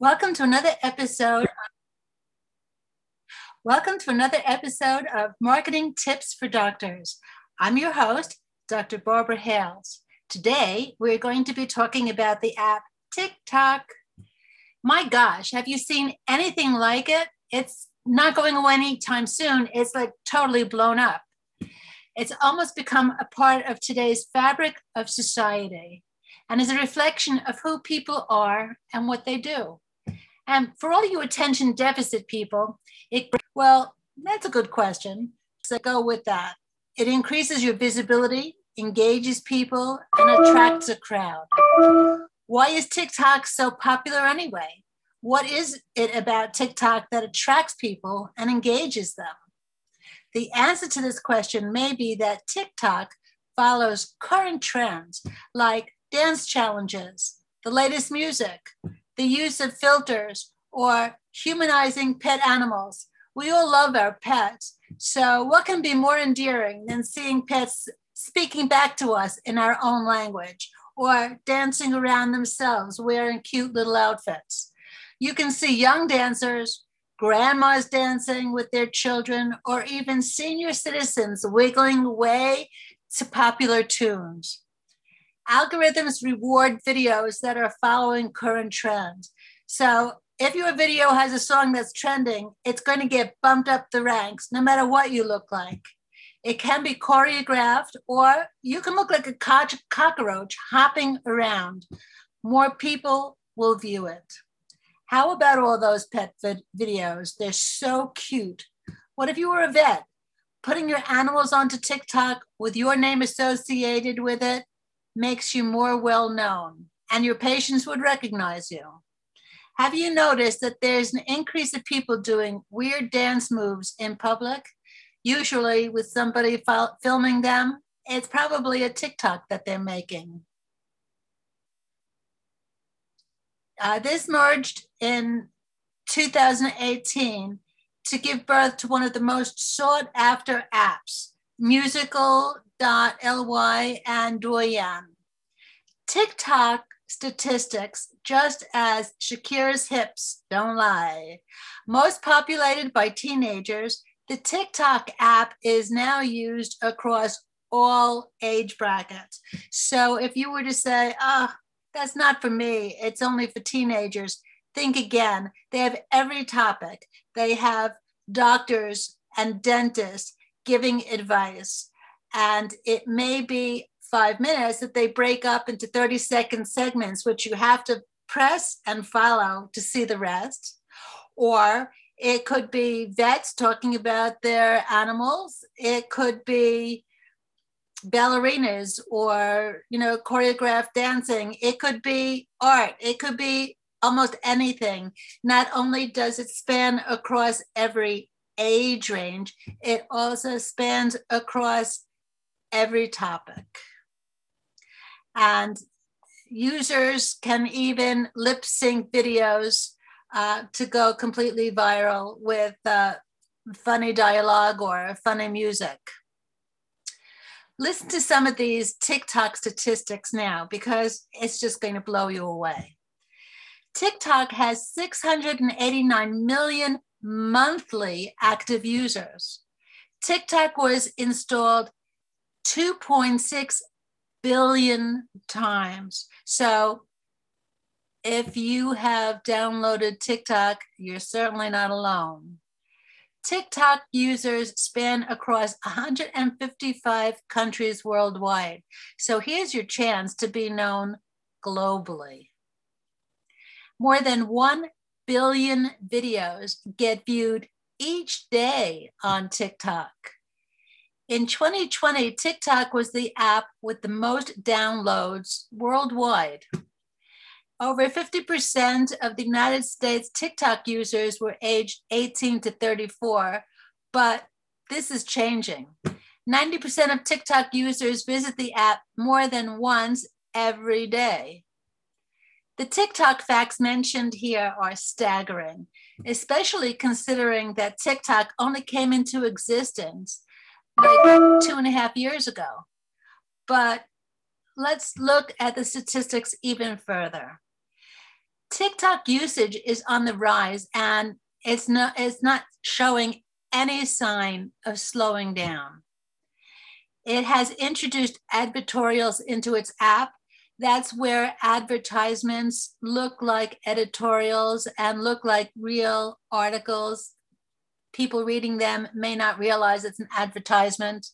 Welcome to another episode. Welcome to another episode of Marketing Tips for Doctors. I'm your host, Dr. Barbara Hales. Today, we're going to be talking about the app TikTok. My gosh, have you seen anything like it? It's not going away anytime soon. It's like totally blown up. It's almost become a part of today's fabric of society and is a reflection of who people are and what they do. And for all you attention deficit people, it well, that's a good question. So go with that. It increases your visibility, engages people, and attracts a crowd. Why is TikTok so popular anyway? What is it about TikTok that attracts people and engages them? The answer to this question may be that TikTok follows current trends like dance challenges, the latest music, the use of filters, or humanizing pet animals. We all love our pets. So, what can be more endearing than seeing pets speaking back to us in our own language or dancing around themselves wearing cute little outfits? You can see young dancers, grandmas dancing with their children, or even senior citizens wiggling away to popular tunes. Algorithms reward videos that are following current trends. So if your video has a song that's trending, it's going to get bumped up the ranks no matter what you look like. It can be choreographed, or you can look like a cockroach hopping around. More people will view it. How about all those pet vid- videos? They're so cute. What if you were a vet? Putting your animals onto TikTok with your name associated with it makes you more well known, and your patients would recognize you. Have you noticed that there's an increase of people doing weird dance moves in public? Usually with somebody fil- filming them. It's probably a TikTok that they're making. Uh, this merged in 2018 to give birth to one of the most sought after apps, musical.ly and Douyin. TikTok statistics, just as Shakira's hips don't lie. Most populated by teenagers, the TikTok app is now used across all age brackets. So if you were to say, oh, that's not for me, it's only for teenagers, think again. They have every topic. They have doctors and dentists giving advice. And it may be five minutes that they break up into 30 second segments, which you have to press and follow to see the rest. Or it could be vets talking about their animals. It could be ballerinas or you know choreographed dancing it could be art it could be almost anything not only does it span across every age range it also spans across every topic and users can even lip sync videos uh, to go completely viral with uh, funny dialogue or funny music. Listen to some of these TikTok statistics now because it's just going to blow you away. TikTok has 689 million monthly active users. TikTok was installed 2.6 billion times. So if you have downloaded TikTok, you're certainly not alone. TikTok users span across 155 countries worldwide. So here's your chance to be known globally. More than 1 billion videos get viewed each day on TikTok. In 2020, TikTok was the app with the most downloads worldwide. Over 50% of the United States TikTok users were aged 18 to 34, but this is changing. 90% of TikTok users visit the app more than once every day. The TikTok facts mentioned here are staggering, especially considering that TikTok only came into existence like two and a half years ago. But let's look at the statistics even further. TikTok usage is on the rise and it's not it's not showing any sign of slowing down. It has introduced advertorials into its app. That's where advertisements look like editorials and look like real articles. People reading them may not realize it's an advertisement.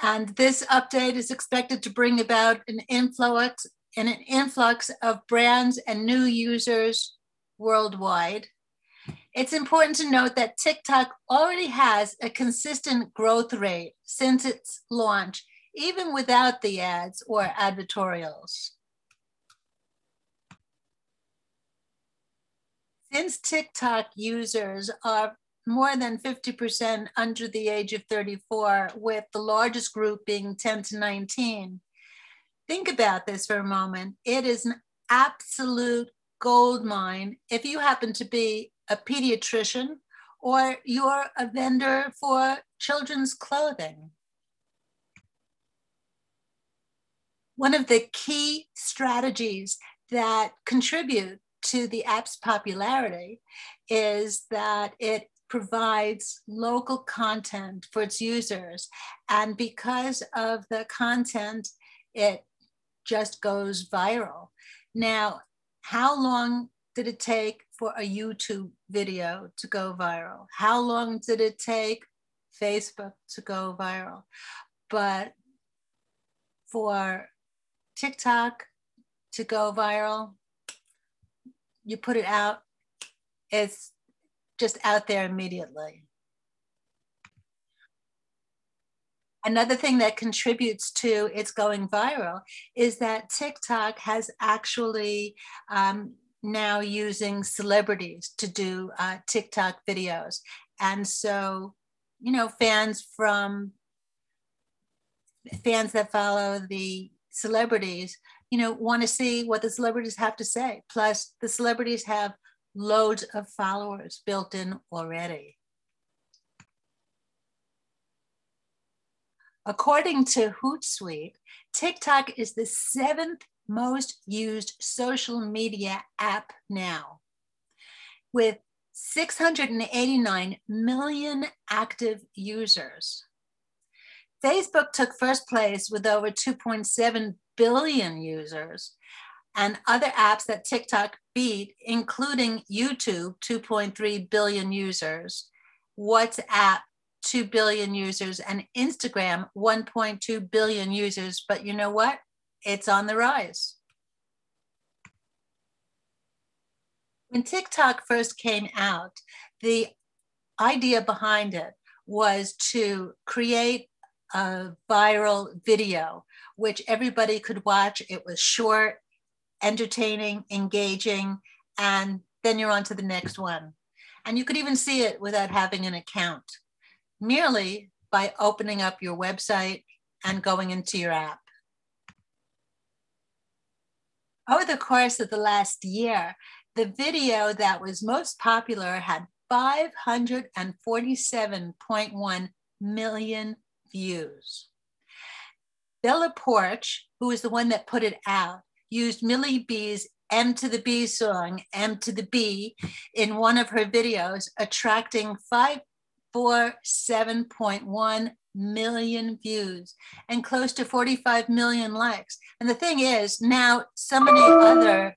And this update is expected to bring about an influx and an influx of brands and new users worldwide. It's important to note that TikTok already has a consistent growth rate since its launch, even without the ads or advertorials. Since TikTok users are more than 50% under the age of 34, with the largest group being 10 to 19, think about this for a moment. It is an absolute gold mine if you happen to be a pediatrician or you're a vendor for children's clothing. One of the key strategies that contribute to the app's popularity is that it provides local content for its users. And because of the content, it just goes viral. Now, how long did it take for a YouTube video to go viral? How long did it take Facebook to go viral? But for TikTok to go viral, you put it out, it's just out there immediately. Another thing that contributes to its going viral is that TikTok has actually um, now using celebrities to do uh, TikTok videos. And so, you know, fans from fans that follow the celebrities, you know, want to see what the celebrities have to say. Plus, the celebrities have loads of followers built in already. According to Hootsuite, TikTok is the seventh most used social media app now, with 689 million active users. Facebook took first place with over 2.7 billion users, and other apps that TikTok beat, including YouTube, 2.3 billion users, WhatsApp, 2 billion users, and Instagram, 1.2 billion users. But you know what? It's on the rise. When TikTok first came out, the idea behind it was to create a viral video which everybody could watch. It was short, entertaining, engaging, and then you're on to the next one. And you could even see it without having an account merely by opening up your website and going into your app. Over the course of the last year, the video that was most popular had 547.1 million views. Bella Poarch, who was the one that put it out, used Millie B's M to the B song, M to the B, in one of her videos, attracting 5 for 7.1 million views and close to 45 million likes. And the thing is, now so many other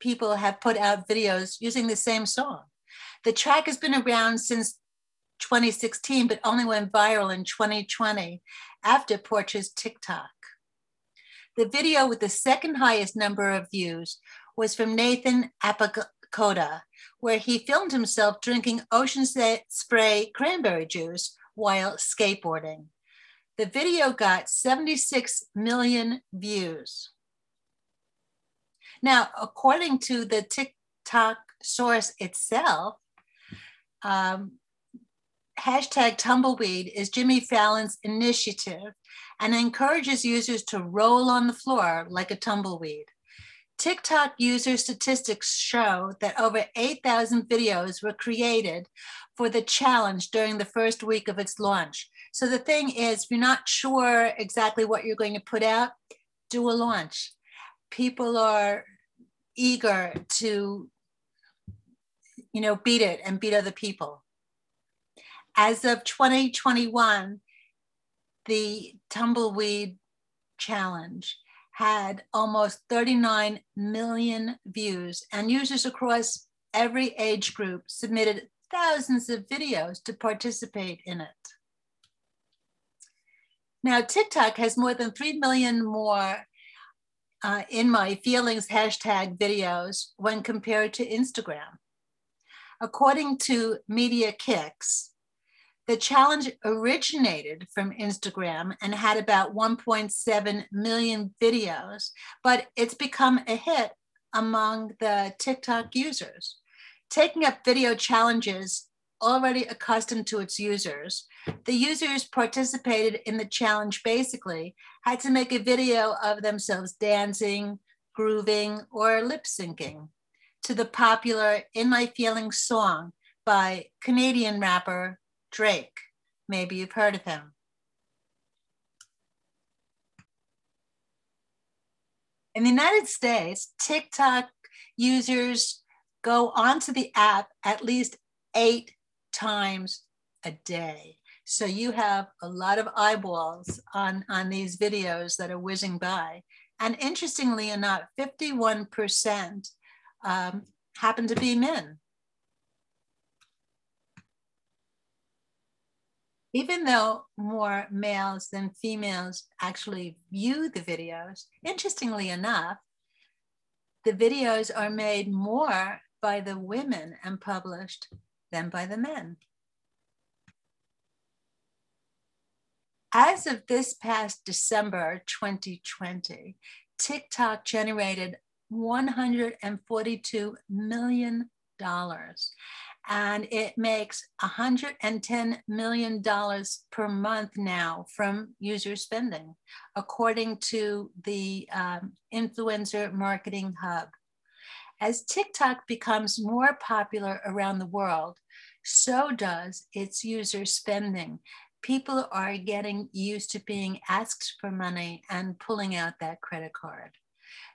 people have put out videos using the same song. The track has been around since 2016, but only went viral in 2020 after Poarch's TikTok. The video with the second highest number of views was from Nathan Apodaca, where he filmed himself drinking ocean spray cranberry juice while skateboarding. The video got 76 million views. Now, according to the TikTok source itself, um, hashtag tumbleweed is Jimmy Fallon's initiative and encourages users to roll on the floor like a tumbleweed. TikTok user statistics show that over 8,000 videos were created for the challenge during the first week of its launch. So the thing is, if you're not sure exactly what you're going to put out, do a launch. People are eager to, you know, beat it and beat other people. As of 2021, the tumbleweed challenge had almost 39 million views, and users across every age group submitted thousands of videos to participate in it. Now, TikTok has more than 3 million more uh, in my feelings hashtag videos when compared to Instagram. According to Mediakix, the challenge originated from Instagram and had about 1.7 million videos, but it's become a hit among the TikTok users. Taking up video challenges already accustomed to its users, the users participated in the challenge basically had to make a video of themselves dancing, grooving, or lip syncing to the popular In My Feelings song by Canadian rapper Drake. Maybe you've heard of him. In the United States, TikTok users go onto the app at least eight times a day. So you have a lot of eyeballs on, on these videos that are whizzing by. And interestingly enough, 51% um, happen to be men. Even though more males than females actually view the videos, interestingly enough, the videos are made more by the women and published than by the men. As of this past December 2020, TikTok generated $142 million and it makes $110 million per month now from user spending, according to the um, Influencer Marketing Hub. As TikTok becomes more popular around the world, so does its user spending. People are getting used to being asked for money and pulling out that credit card.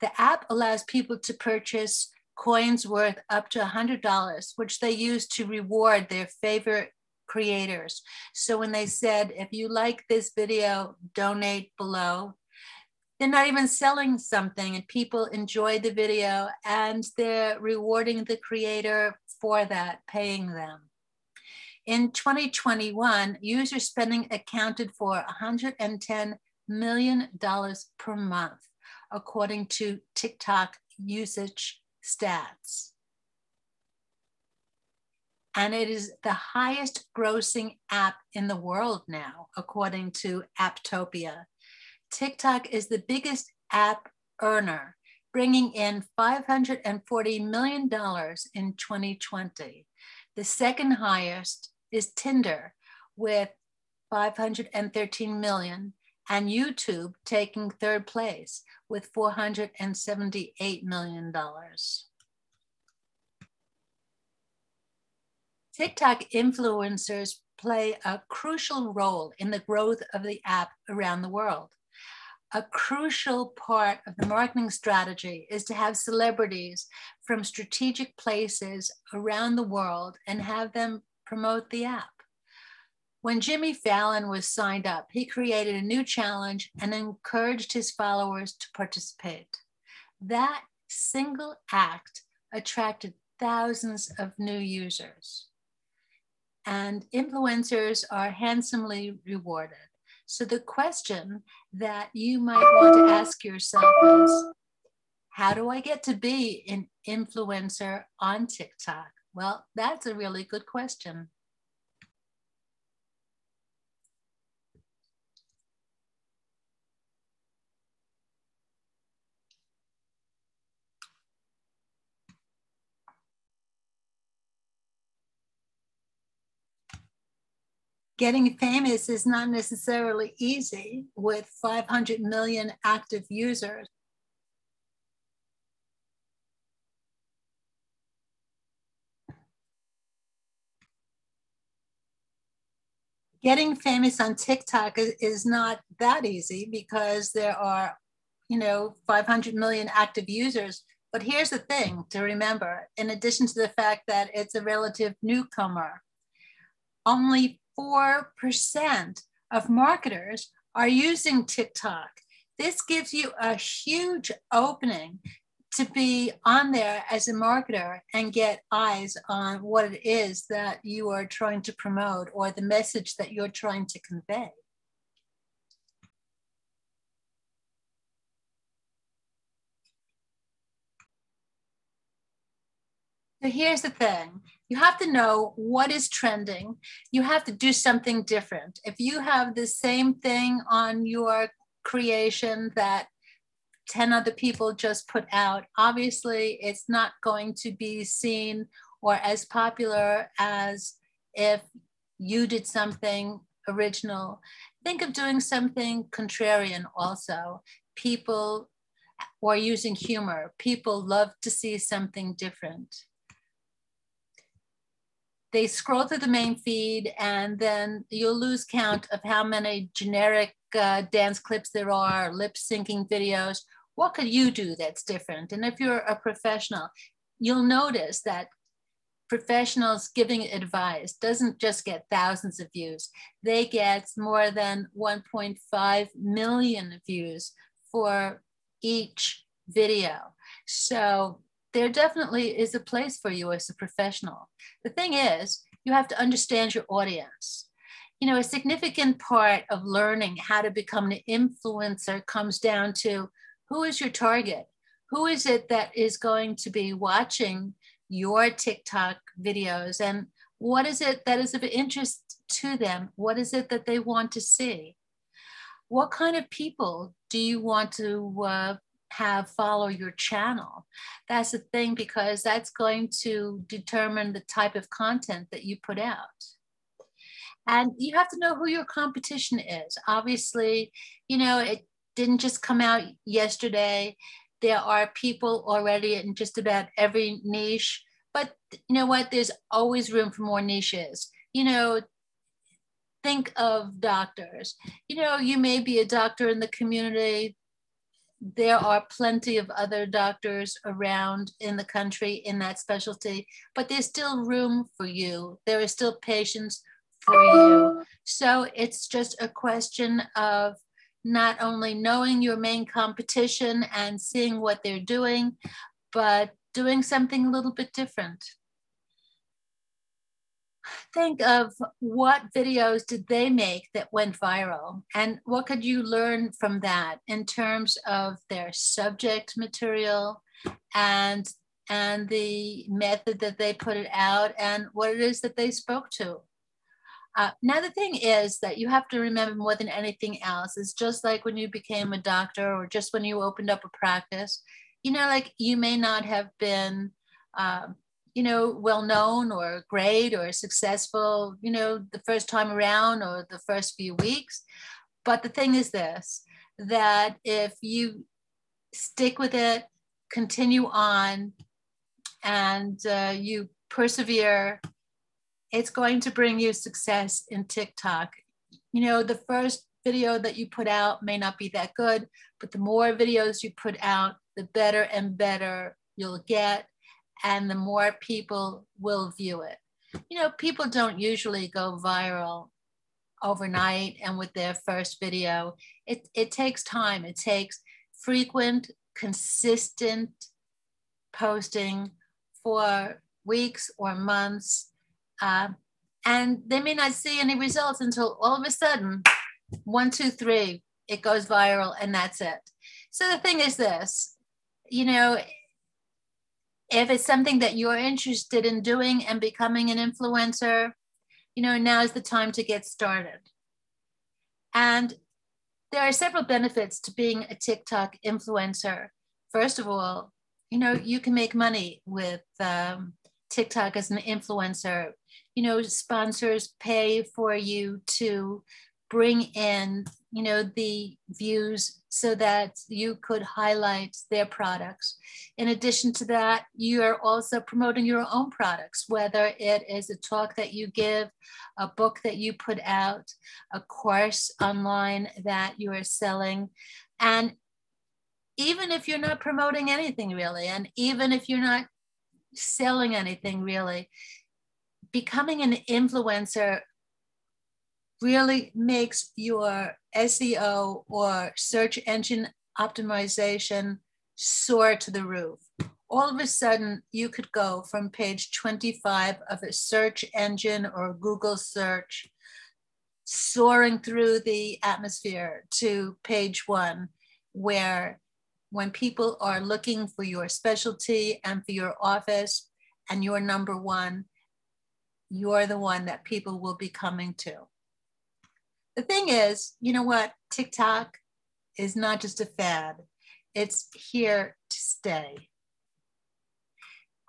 The app allows people to purchase coins worth up to $100, which they use to reward their favorite creators. So when they said, if you like this video, donate below, they're not even selling something and people enjoy the video and they're rewarding the creator for that, paying them. In 2021, user spending accounted for $110 million per month, according to TikTok usage stats. And it is the highest grossing app in the world now, according to Apptopia. TikTok is the biggest app earner, bringing in $540 million in 2020. The second highest is Tinder with 513 million and YouTube taking third place with $478 million. TikTok influencers play a crucial role in the growth of the app around the world. A crucial part of the marketing strategy is to have celebrities from strategic places around the world and have them promote the app. When Jimmy Fallon was signed up, he created a new challenge and encouraged his followers to participate. That single act attracted thousands of new users. And influencers are handsomely rewarded. So the question that you might want to ask yourself is how do I get to be an influencer on TikTok? Well, that's a really good question. Getting famous is not necessarily easy with 500 million active users. Getting famous on TikTok is not that easy because there are, you know, 500 million active users But here's the thing to remember in addition to the fact that it's a relative newcomer, only 4% of marketers are using TikTok. This gives you a huge opening to be on there as a marketer and get eyes on what it is that you are trying to promote or the message that you're trying to convey. So here's the thing you have to know what is trending. You have to do something different. If you have the same thing on your creation that 10 other people just put out, obviously it's not going to be seen or as popular as if you did something original. Think of doing something contrarian also. People or using humor. People love to see something different they scroll through the main feed and then you'll lose count of how many generic uh, dance clips there are, lip syncing videos. What could you do that's different? And if you're a professional, you'll notice that professionals giving advice doesn't just get thousands of views. They get more than 1.5 million views for each video. So there definitely is a place for you as a professional. The thing is, you have to understand your audience. You know, a significant part of learning how to become an influencer comes down to who is your target? Who is it that is going to be watching your TikTok videos? And what is it that is of interest to them? What is it that they want to see? What kind of people do you want to uh, have follow your channel. That's the thing because that's going to determine the type of content that you put out. And you have to know who your competition is. Obviously, you know, it didn't just come out yesterday. There are people already in just about every niche. But you know what? There's always room for more niches. You know, think of doctors. You know, you may be a doctor in the community there are plenty of other doctors around in the country in that specialty, but there's still room for you. There are still patients for you. So it's just a question of not only knowing your main competition and seeing what they're doing, but doing something a little bit different think of what videos did they make that went viral and what could you learn from that in terms of their subject material and and the method that they put it out and what it is that they spoke to? Uh, now the thing is that you have to remember more than anything else is just like when you became a doctor or just when you opened up a practice you know like you may not have been uh, you know, well known or great or successful, you know, the first time around or the first few weeks. But the thing is this that if you stick with it, continue on, and uh, you persevere, it's going to bring you success in TikTok. You know, the first video that you put out may not be that good, but the more videos you put out, the better and better you'll get and the more people will view it. You know, people don't usually go viral overnight and with their first video. It, it takes time, it takes frequent, consistent posting for weeks or months. Uh, and they may not see any results until all of a sudden, one, two, three, it goes viral and that's it. So the thing is this, you know, if it's something that you're interested in doing and becoming an influencer, you know, now is the time to get started. And there are several benefits to being a TikTok influencer. First of all, you know, you can make money with um, TikTok as an influencer. You know, sponsors pay for you to bring in, you know, the views so that you could highlight their products. In addition to that, you are also promoting your own products, whether it is a talk that you give, a book that you put out, a course online that you are selling. And even if you're not promoting anything really, and even if you're not selling anything really, becoming an influencer really makes your SEO or search engine optimization soar to the roof. All of a sudden, you could go from page 25 of a search engine or Google search, soaring through the atmosphere to page one, where when people are looking for your specialty and for your office and you're number one, you're the one that people will be coming to. The thing is, you know what? TikTok is not just a fad, it's here to stay.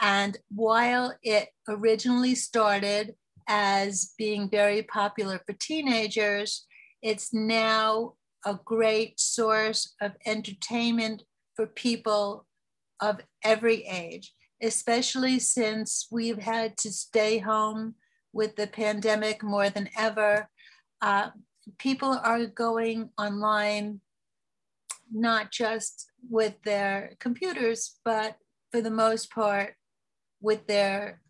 And while it originally started as being very popular for teenagers, it's now a great source of entertainment for people of every age, especially since we've had to stay home with the pandemic more than ever. Uh, people are going online not just with their computers, but for the most part with their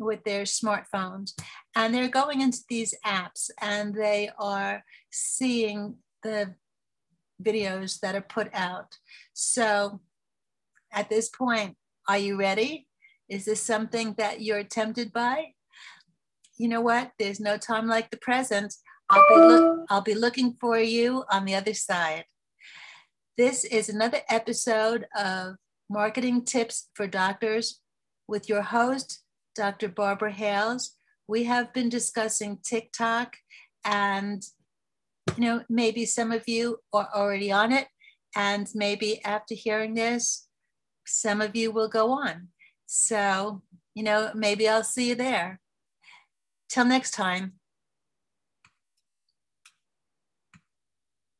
with their smartphones and they're going into these apps and they are seeing the videos that are put out. So at this point, are you ready? Is this something that you're tempted by? You know what? There's no time like the present. I'll be, look, I'll be looking for you on the other side. This is another episode of Marketing Tips for Doctors with your host, Dr. Barbara Hales. We have been discussing TikTok and you know, maybe some of you are already on it, and maybe after hearing this, some of you will go on. So, you know, maybe I'll see you there. Till next time.